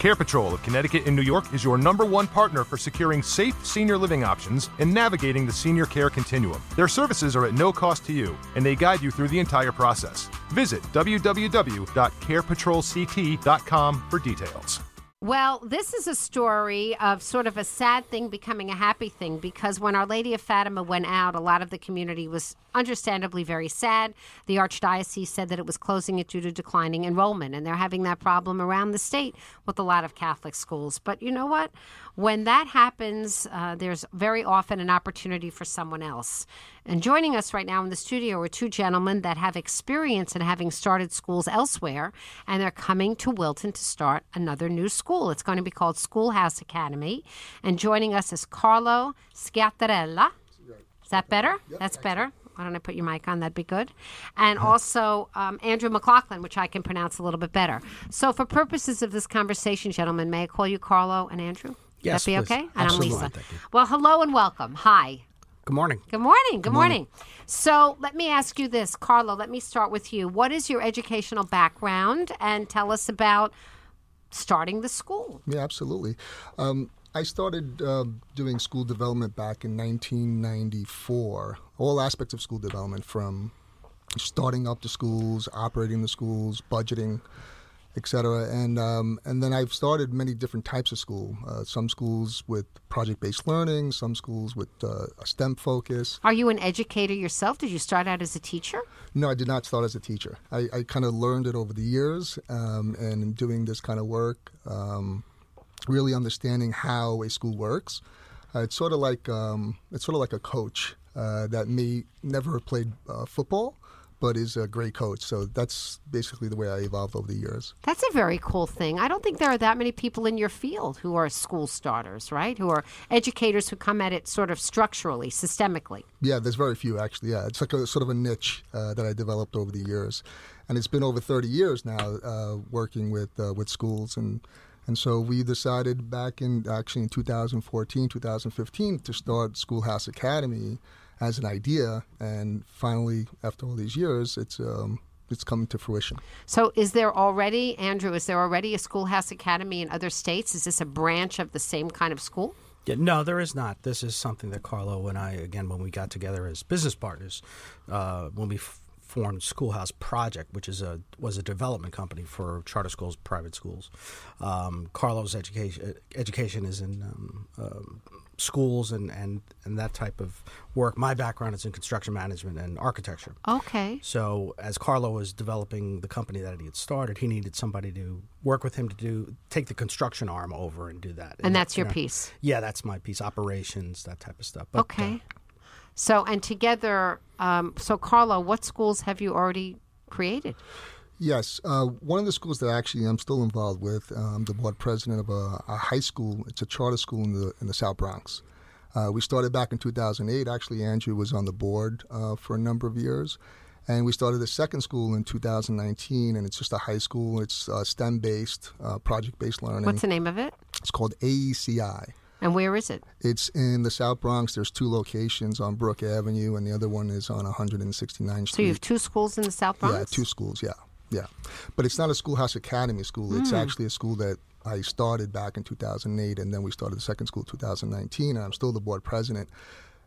Care Patrol of Connecticut and New York is your number one partner for securing safe senior living options and navigating the senior care continuum. Their services are at no cost to you, and they guide you through the entire process. Visit www.carepatrolct.com for details. Well, this is a story of sort of a sad thing becoming a happy thing because when Our Lady of Fatima went out, a lot of the community was understandably very sad. The Archdiocese said that it was closing it due to declining enrollment, and they're having that problem around the state with a lot of Catholic schools. But you know what? When that happens, uh, there's very often an opportunity for someone else. And joining us right now in the studio are two gentlemen that have experience in having started schools elsewhere, and they're coming to Wilton to start another new school. It's going to be called Schoolhouse Academy. And joining us is Carlo Schiattarella. Is that better? That's better. Why don't I put your mic on? That'd be good. And also um, Andrew McLaughlin, which I can pronounce a little bit better. So, for purposes of this conversation, gentlemen, may I call you Carlo and Andrew? Yes, That be please. okay? And Absolutely. I'm Lisa. Well, hello and welcome. Hi. Good morning. Good morning. Good, morning. So let me ask you this, Carlo. Let me start with you. What is your educational background, and tell us about starting the school? Yeah, absolutely. Um, I started uh, doing school development back in 1994. All aspects of school development, from starting up the schools, operating the schools, budgeting, etc. And um, and then I've started many different types of school. Uh, some schools with project-based learning, some schools with uh, a STEM focus. Are you an educator yourself? Did you start out as a teacher? No, I did not start as a teacher. I, I kind of learned it over the years, um, and doing this kind of work, um, really understanding how a school works. Uh, it's sort of like um, it's sort of like a coach uh, that may never have played uh, football, but is a great coach. So that's basically the way I evolved over the years. That's a very cool thing. I don't think there are that many people in your field who are school starters, right? Who are educators who come at it sort of structurally, systemically. Yeah, there's very few actually. Yeah, it's like a sort of a niche uh, that I developed over the years, and it's been over 30 years now uh, working with uh, with schools and. And so we decided back in actually in 2014, 2015 to start Schoolhouse Academy as an idea, and finally, after all these years, it's um, it's coming to fruition. So, is there already, Andrew, is there already a schoolhouse academy in other states? Is this a branch of the same kind of school? Yeah, no, there is not. This is something that Carlo and I, again, when we got together as business partners, uh, when we f- formed Schoolhouse Project, which is a was a development company for charter schools, private schools. Um, Carlo's education education is in um, um, schools and, and and that type of work. My background is in construction management and architecture. Okay. So as Carlo was developing the company that he had started, he needed somebody to work with him to do take the construction arm over and do that. And that's your you know, piece. Yeah, that's my piece. Operations, that type of stuff. But, uh, Okay. So, and together, um, so Carlo, what schools have you already created? Yes, uh, one of the schools that actually I'm still involved with, um, the board president of a, a high school. It's a charter school in the in the South Bronx. Uh, we started back in 2008. Actually, Andrew was on the board uh, for a number of years, and we started a second school in 2019. And it's just a high school. It's uh, STEM based, uh, project based learning. What's the name of it? It's called AECI. And where is it? It's in the South Bronx. There's two locations on Brook Avenue, and the other one is on 169th Street. So you have two schools in the South Bronx? Yeah, two schools. Yeah, yeah. But it's not a schoolhouse academy school. It's Hmm. actually a school that I started back in 2008, and then we started the second school in 2019, and I'm still the board president.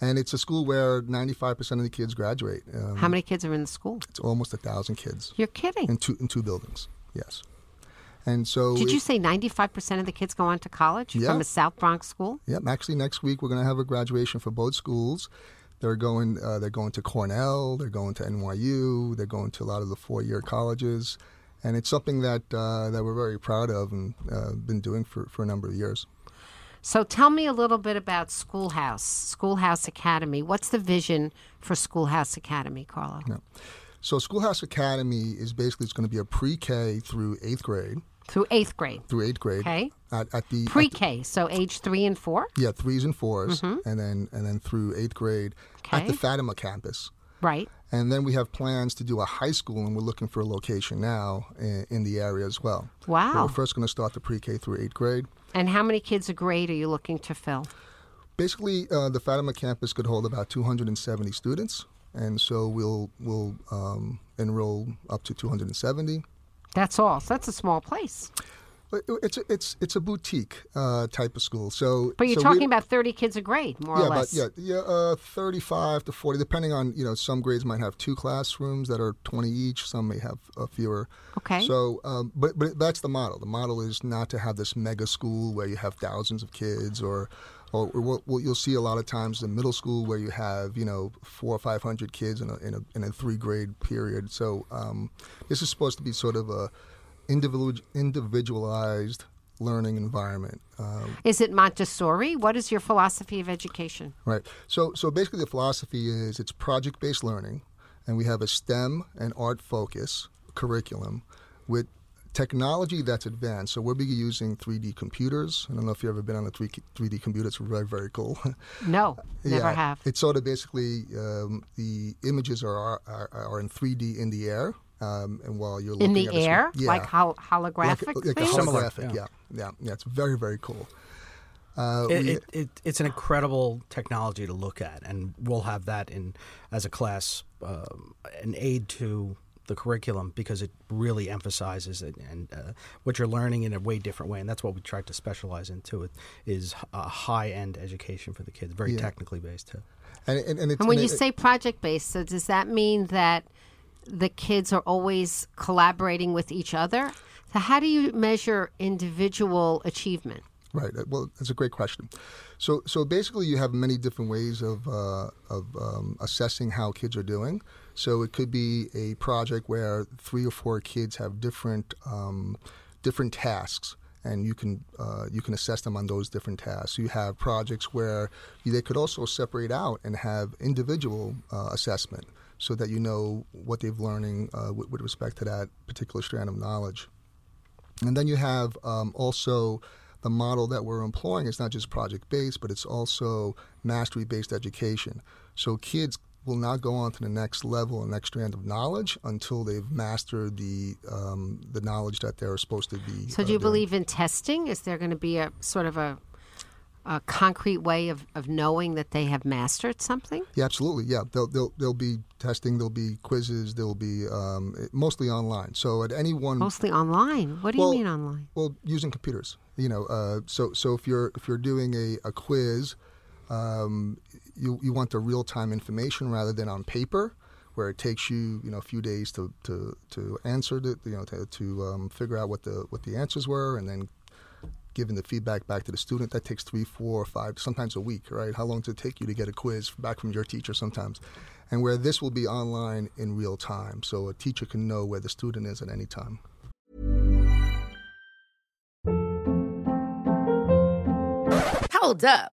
And it's a school where 95% of the kids graduate. Um, How many kids are in the school? It's almost a thousand kids You're kidding. in two in two buildings. Yes. And so Did you say 95% of the kids go on to college Yeah. from a South Bronx school? Yep. Actually, next week we're going to have a graduation for both schools. They're going. Uh, they're going to Cornell. They're going to NYU. They're going to a lot of the four-year colleges, and it's something that uh, that we're very proud of and uh, been doing for, for a number of years. So tell me a little bit about Schoolhouse, Schoolhouse Academy. What's the vision for Schoolhouse Academy, Carlo? So, Schoolhouse Academy is basically it's going to be a pre-K through eighth grade Through eighth grade. through eighth grade. Okay. At, at the at the- Pre-K, so age three and four. yeah, threes and 4s and then and then through eighth grade okay. at the Fatima campus. Right. And then we have plans to do a high school, and we're looking for a location now in, in the area as well. But Wow. we're first going to start the pre-K through eighth grade. And how many kids a grade are you looking to fill? Basically, uh, the Fatima campus could hold about 270 students, and so we'll we'll um, enroll up to 270. That's all. So that's a small place. It's a, it's it's a boutique uh, type of school. So, But you're so we- talking about 30 kids a grade, more yeah, or less. About, yeah, yeah, uh, 35 to 40, depending on, you know, some grades might have two classrooms that are 20 each. Some may have uh, fewer. Okay. So, um, but but that's the model. The model is not to have this mega school where you have thousands of kids, or or, or you'll see a lot of times in middle school where you have you know four or five hundred kids in a in a, in a three grade period. So um, this is supposed to be sort of a individual individualized learning environment. Um, Is it Montessori? What is your philosophy of education? Right. So so basically the philosophy is it's project based learning and we have a STEM and art focus curriculum with technology that's advanced. So we'll be using 3D computers. I don't know if you've ever been on a 3, 3D computer. It's very, very cool. No, never Yeah, have. It's sort of basically um, the images are, are are in 3D in the air, um, and while you're In the at a air? yeah, Like hol- holographic a- like a? Similar, holographic, yeah. yeah. yeah, yeah, It's very, very cool. Uh, It, we- it, it, it's an incredible technology to look at, and we'll have that in as a class, um, an aid to the curriculum because it really emphasizes it and uh, what you're learning in a way different way, and that's what we try to specialize into. It is a high end education for the kids, very Yeah. technically based too. and, and, and, it's, And when and you it- say project based, so does that mean that the kids are always collaborating with each other? So, how do you measure individual achievement? Right. Well, that's a great question. So, so basically, you have many different ways of uh, of um, assessing how kids are doing. So, it could be a project where three or four kids have different um, different tasks, and you can uh, you can assess them on those different tasks. You have projects where they could also separate out and have individual uh, assessment, so that you know what they've learning uh, with, with respect to that particular strand of knowledge. And then you have um, also the model that we're employing is not just project based, but it's also mastery based education. So kids will not go on to the next level and next strand of knowledge until they've mastered the um, the knowledge that they're supposed to be. So, uh, do you believe in testing? Is there going to be a sort of a, a concrete way of, of knowing that they have mastered something? Yeah, absolutely. Yeah, they'll they'll there'll be testing. There'll be quizzes. There'll be um, mostly online. So at any one Mostly online. What do Well- you mean online? Well, using computers, you know. Uh, so, so if you're if you're doing a, a quiz, um, you you want the real time information rather than on paper, where it takes you you know a few days to to, to answer it, you know, to, to um, figure out what the what the answers were, and then giving the feedback back to the student. That takes three, four, or five, sometimes a week, right? How long does it take you to get a quiz back from your teacher sometimes? And where this will be online in real time, so a teacher can know where the student is at any time. Hold up.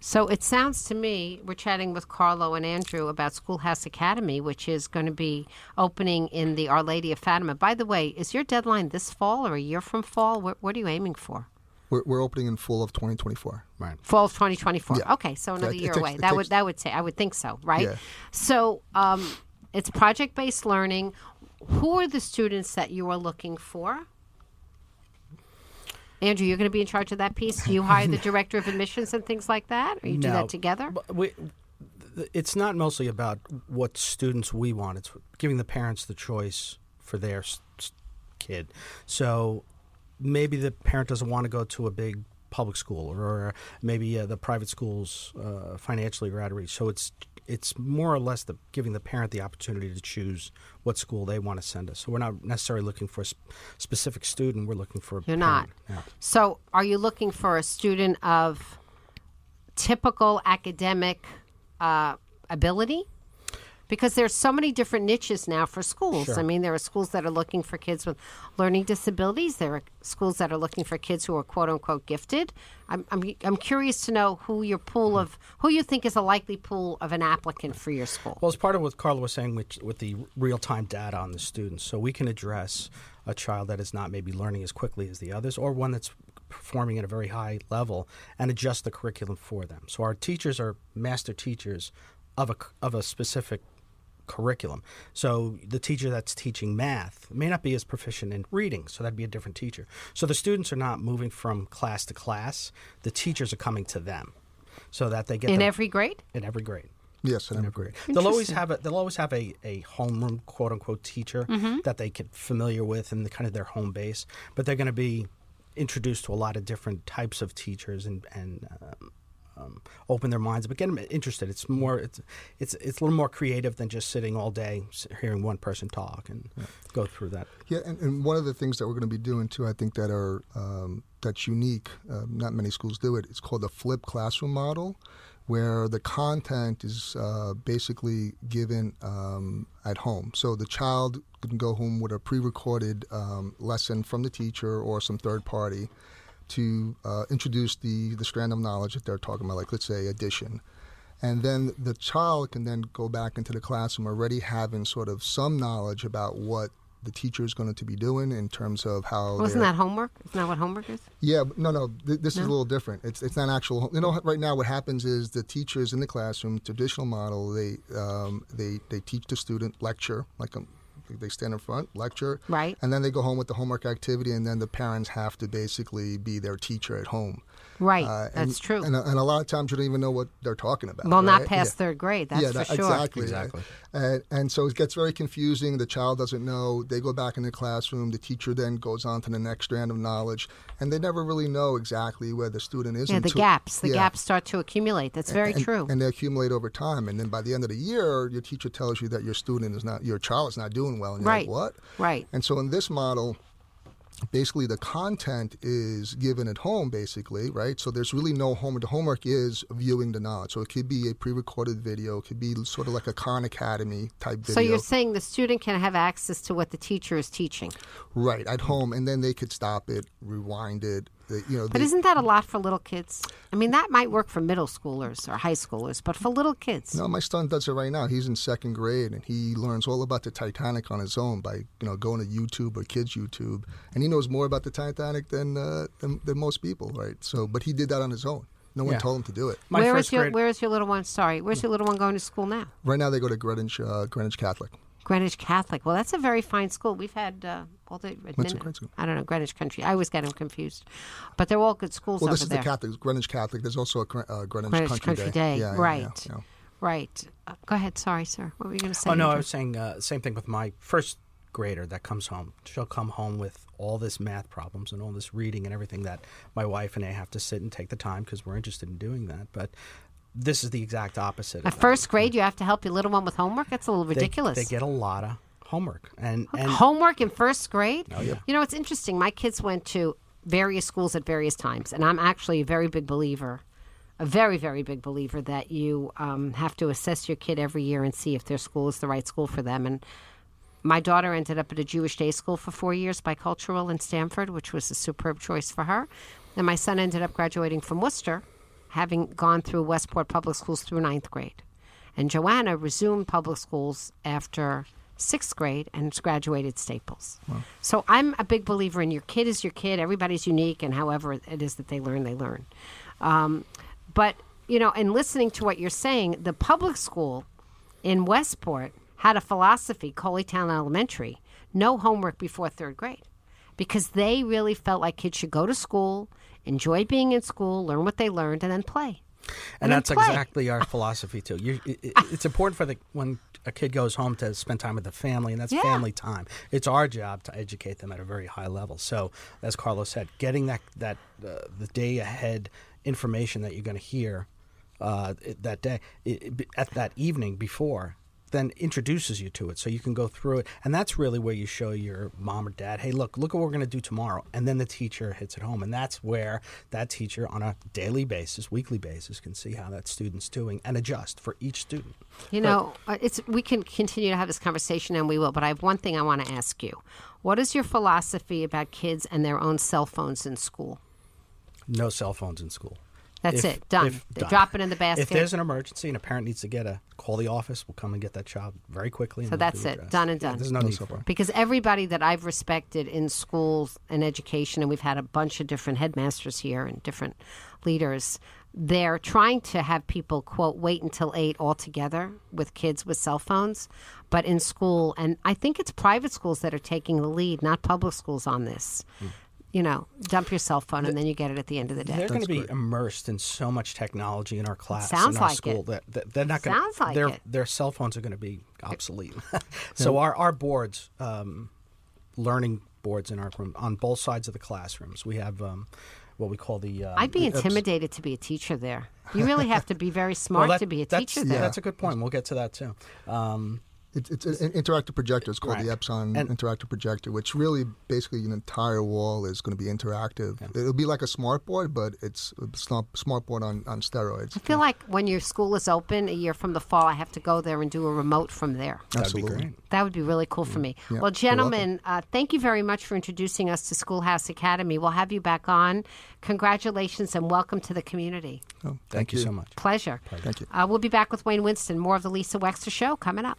So it sounds to me we're chatting with Carlo and Andrew about Schoolhouse Academy, which is going to be opening in the Our Lady of Fatima. By the way, is your deadline this fall or a year from fall? What, what are you aiming for? We're, we're opening in fall of 2024. Right. Fall of 2024. Yeah. Okay, so another it year takes- away. it That would that would say I would think so, right? Yeah. So um, it's project based learning. Who are the students that you are looking for? Andrew, you're going to be in charge of that piece. Do you hire the director of admissions and things like that, or you do that together? we, it's not mostly about what students we want. It's giving the parents the choice for their kid. So maybe the parent doesn't want to go to a big public school, or maybe uh, the private schools uh, financially are out of reach. So it's it's more or less the giving the parent the opportunity to choose what school they want to send us. So we're not necessarily looking for a sp- specific student. We're looking for a You're not. Yeah. So, are you looking for a student of typical academic uh, ability? Because there's so many different niches now for schools. I mean, there are schools that are looking for kids with learning disabilities. There are schools that are looking for kids who are quote unquote gifted. I'm, I'm, I'm curious to know who your pool of who you think is a likely pool of an applicant for your school. Well, it's part of what Carlo was saying with, with the real time data on the students. So we can address a child that is not maybe learning as quickly as the others, or one that's performing at a very high level, and adjust the curriculum for them. So our teachers are master teachers of a, of a specific curriculum. So the teacher that's teaching math may not be as proficient in reading, so that'd be a different teacher. So the students are not moving from class to class, the teachers are coming to them. So that they get In the- every grade? in every grade. Yes, In every grade. They'll always have a they'll always have a, a homeroom quote unquote teacher Mm-hmm. that they get familiar with and the, kind of their home base. But they're going to be introduced to a lot of different types of teachers and and um, um, open their minds, but get them interested. It's more it's it's it's a little more creative than just sitting all day hearing one person talk and go through that. Yeah, and, and one of the things that we're going to be doing too, I think that are um, that's unique. Um, not many schools do it. It's called the flipped classroom model, where the content is uh, basically given um, at home. So the child can go home with a pre-recorded um, lesson from the teacher or some third party to uh, introduce the the strand of knowledge that they're talking about, like let's say addition. And then the child can then go back into the classroom already having sort of some knowledge about what the teacher is going to be doing in terms of how. Wasn't they're- that homework? Isn't that what homework is? Yeah, no, no. Th- this is a little different. It's it's not actual. You know, right now what happens is the teachers in the classroom, traditional model, they um, they they teach the student lecture like um they stand in front, lecture, Right. and then they go home with the homework activity, and then the parents have to basically be their teacher at home. Right. Uh, That's true. And, a- and a lot of times you don't even know what they're talking about. well, not past Yeah. third grade. That's yeah, for that- sure. exactly. Exactly. And, and so it gets very confusing. The child doesn't know. They go back in the classroom. The teacher then goes on to the next strand of knowledge, and they never really know exactly where the student is. Yeah, the until- gaps. The yeah. gaps start to accumulate. That's very and, true. And they accumulate over time. And then by the end of the year, your teacher tells you that your student is not, your child is not doing well. And you're Right. like, what? right. And so in this model, basically the content is given at home, basically, right? So there's really no homework. The homework is viewing the knowledge. So it could be a pre-recorded video. It could be sort of like a Khan Academy type video. So you're saying the student can have access to what the teacher is teaching. right at home, and then they could stop it, rewind it. You know, But they- isn't that a lot for little kids? I mean, that might work for middle schoolers or high schoolers, but for little kids. No, my son does it right now. He's in second grade, and he learns all about the Titanic on his own by you know going to YouTube or kids YouTube, and he knows more about the Titanic than uh, than, than most people, right? So, but he did that on his own. No one Yeah. told him to do it. My Where first is your grade, Where is your little one? Sorry, where's your little one going to school now? Right now, they go to Greenwich uh, Greenwich Catholic. Greenwich Catholic. Well, that's a very fine school. We've had uh, all the What's admin- a great school? I don't know Greenwich Country. I always get them confused, but they're all good schools Well, over this is there. the Catholic Greenwich Catholic. There's also a Gre- uh, Greenwich, Greenwich Country, Day, Yeah, yeah, right? yeah, yeah. Right. Uh, go ahead. Sorry, sir. What were you going to say? Oh no, I was saying uh, same thing with my first grader that comes home. She'll come home with all this math problems and all this reading and everything that my wife and I have to sit and take the time because we're interested in doing that. But this is the exact opposite. At first grade, you have to help your little one with homework. That's a little They- ridiculous. They, get a lot of homework and and Homework in first grade? Oh, yeah. You know, it's interesting. My kids went to various schools at various times, and I'm actually a very big believer, a very, very big believer that you um, have to assess your kid every year and see if their school is the right school for them. And my daughter ended up at a Jewish day school for four years, bicultural in Stamford, which was a superb choice for her. And my son ended up graduating from Worcester, having gone through Westport Public Schools through ninth grade. And Joanna resumed public schools after sixth grade and graduated Staples. So I'm a big believer in your kid is your kid. Everybody's unique, and however it is that they learn, they learn. Um, but, you know, in listening to what you're saying, the public school in Westport had a philosophy, Coleytown Elementary, no homework before third grade, because they really felt like kids should go to school, enjoy being in school, learn what they learned, and then play. and then that's play. exactly our philosophy too. You, it, it- it's important for the when a kid goes home to spend time with the family, and that's Yeah. family time. It's our job to educate them at a very high level. So, as Carlos said, getting that that uh, the day ahead information that you're going to hear uh, that day it- at that evening before. Then introduces you to it, so you can go through it, and that's really where you show your mom or dad, "Hey, look, look what we're going to do tomorrow." And then the teacher hits it home, and that's where that teacher, on a daily basis, weekly basis, can see how that student's doing and adjust for each student. You know, uh, it's we can continue to have this conversation, and we will. But I have one thing I want to ask you: What is your philosophy about kids and their own cell phones in school? No cell phones in school. That's If- it. Done. if- They done. drop it in the basket. If there's an emergency and a parent needs to get a call the office, we'll come and get that child very quickly. and So that's it. addressed. Done and Yeah, done. There's no, need for it. because everybody that I've respected in schools and education, and we've had a bunch of different headmasters here and different leaders, they're trying to have people, quote, wait until eight altogether with kids with cell phones. But in school, and I think it's private schools that are taking the lead, not public schools on this. Hmm. You know, dump your cell phone and then you get it at the end of the day. They're going to be immersed in so much technology in our class, Sounds in our like school it. that, that they're not going. Sounds like their it. their cell phones are going to be obsolete. so our our boards, um, learning boards in our room on both sides of the classrooms, we have um, what we call the. Um, I'd be the- intimidated to be a teacher there. You really have to be very Well, smart that- to be a teacher yeah, there. That's a good point. We'll get to that too. Um, It, it's an interactive projector. It's called the Epson And- interactive projector, which really basically an entire wall is going to be interactive. It'll be like a smart board, but it's a smart smart board on, on steroids. I feel like when your school is open a year from the fall, I have to go there and do a remote from there. that'd be Absolutely. great. That would be really cool for me. Yeah, well, gentlemen, uh, thank you very much for introducing us to Schoolhouse Academy. We'll have you back on. Congratulations and welcome to the community. Oh, Thank, you so much. Pleasure. Thank you. Uh, we'll be back with Wayne Winston. More of the Lisa Wexler Show coming up.